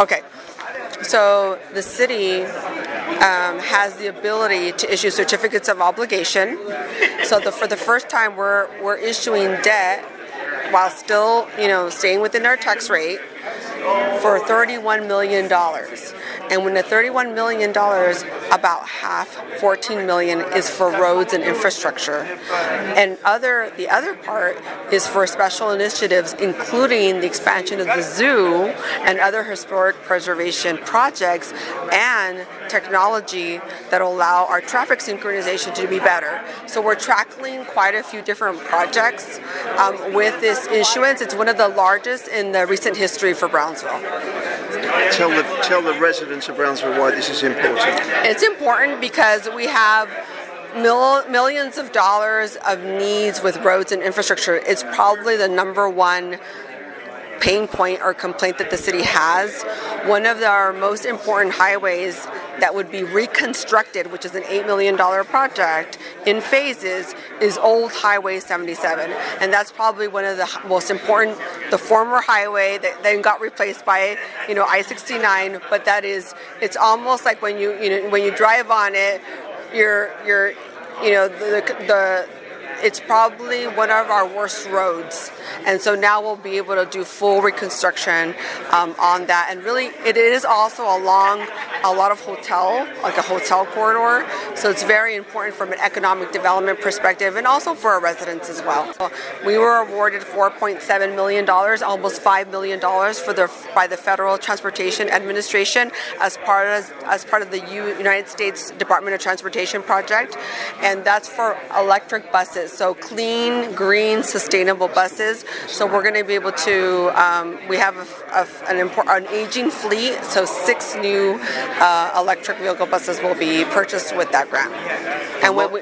Okay, so the city um, has the ability to issue certificates of obligation. So the, for the first time, we're we're issuing debt while still, you know, staying within our tax rate for $31 million. And when the $31 million, about half, 14 million, is for roads and infrastructure. And other, the other part is for special initiatives, including the expansion of the zoo and other historic preservation projects and technology that will allow our traffic synchronization to be better. So we're tackling quite a few different projects um, with this issuance. It's one of the largest in the recent history for Brownsville. Tell the tell the residents of Brownsville why this is important. It's important because we have mil- millions of dollars of needs with roads and infrastructure. It's probably the number one pain point or complaint that the city has. One of our most important highways that would be reconstructed, which is an $8 million project in phases, is Old Highway 77. And that's probably one of the most important, the former highway that then got replaced by, you know, I-69, but that is, it's almost like when you, you know, when you drive on it, you're, you're, you know, the, the it's probably one of our worst roads. And so now we'll be able to do full reconstruction um, on that. And really, it is also along a lot of hotel, like a hotel corridor. So it's very important from an economic development perspective and also for our residents as well. So we were awarded $4.7 million, almost $5 million for the, by the Federal Transportation Administration as part of, as part of the United States Department of Transportation project. And that's for electric buses. So clean, green, sustainable buses. So we're going to be able to. Um, we have a, a, an, import, an aging fleet. So six new uh, electric vehicle buses will be purchased with that grant. And when we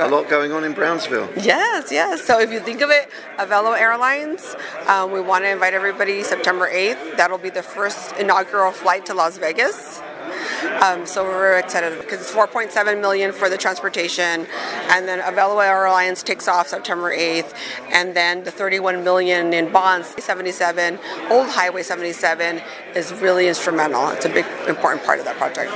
a lot going on in Brownsville. Yes, yes. So if you think of it, Avelo Airlines, um, we want to invite everybody September 8th. That'll be the first inaugural flight to Las Vegas. Um, so we're very excited because it's 4.7 million for the transportation, and then Avelo Airlines takes off September 8th, and then the 31 million in bonds, 77, Old Highway 77 is really instrumental. It's a big important part of that project.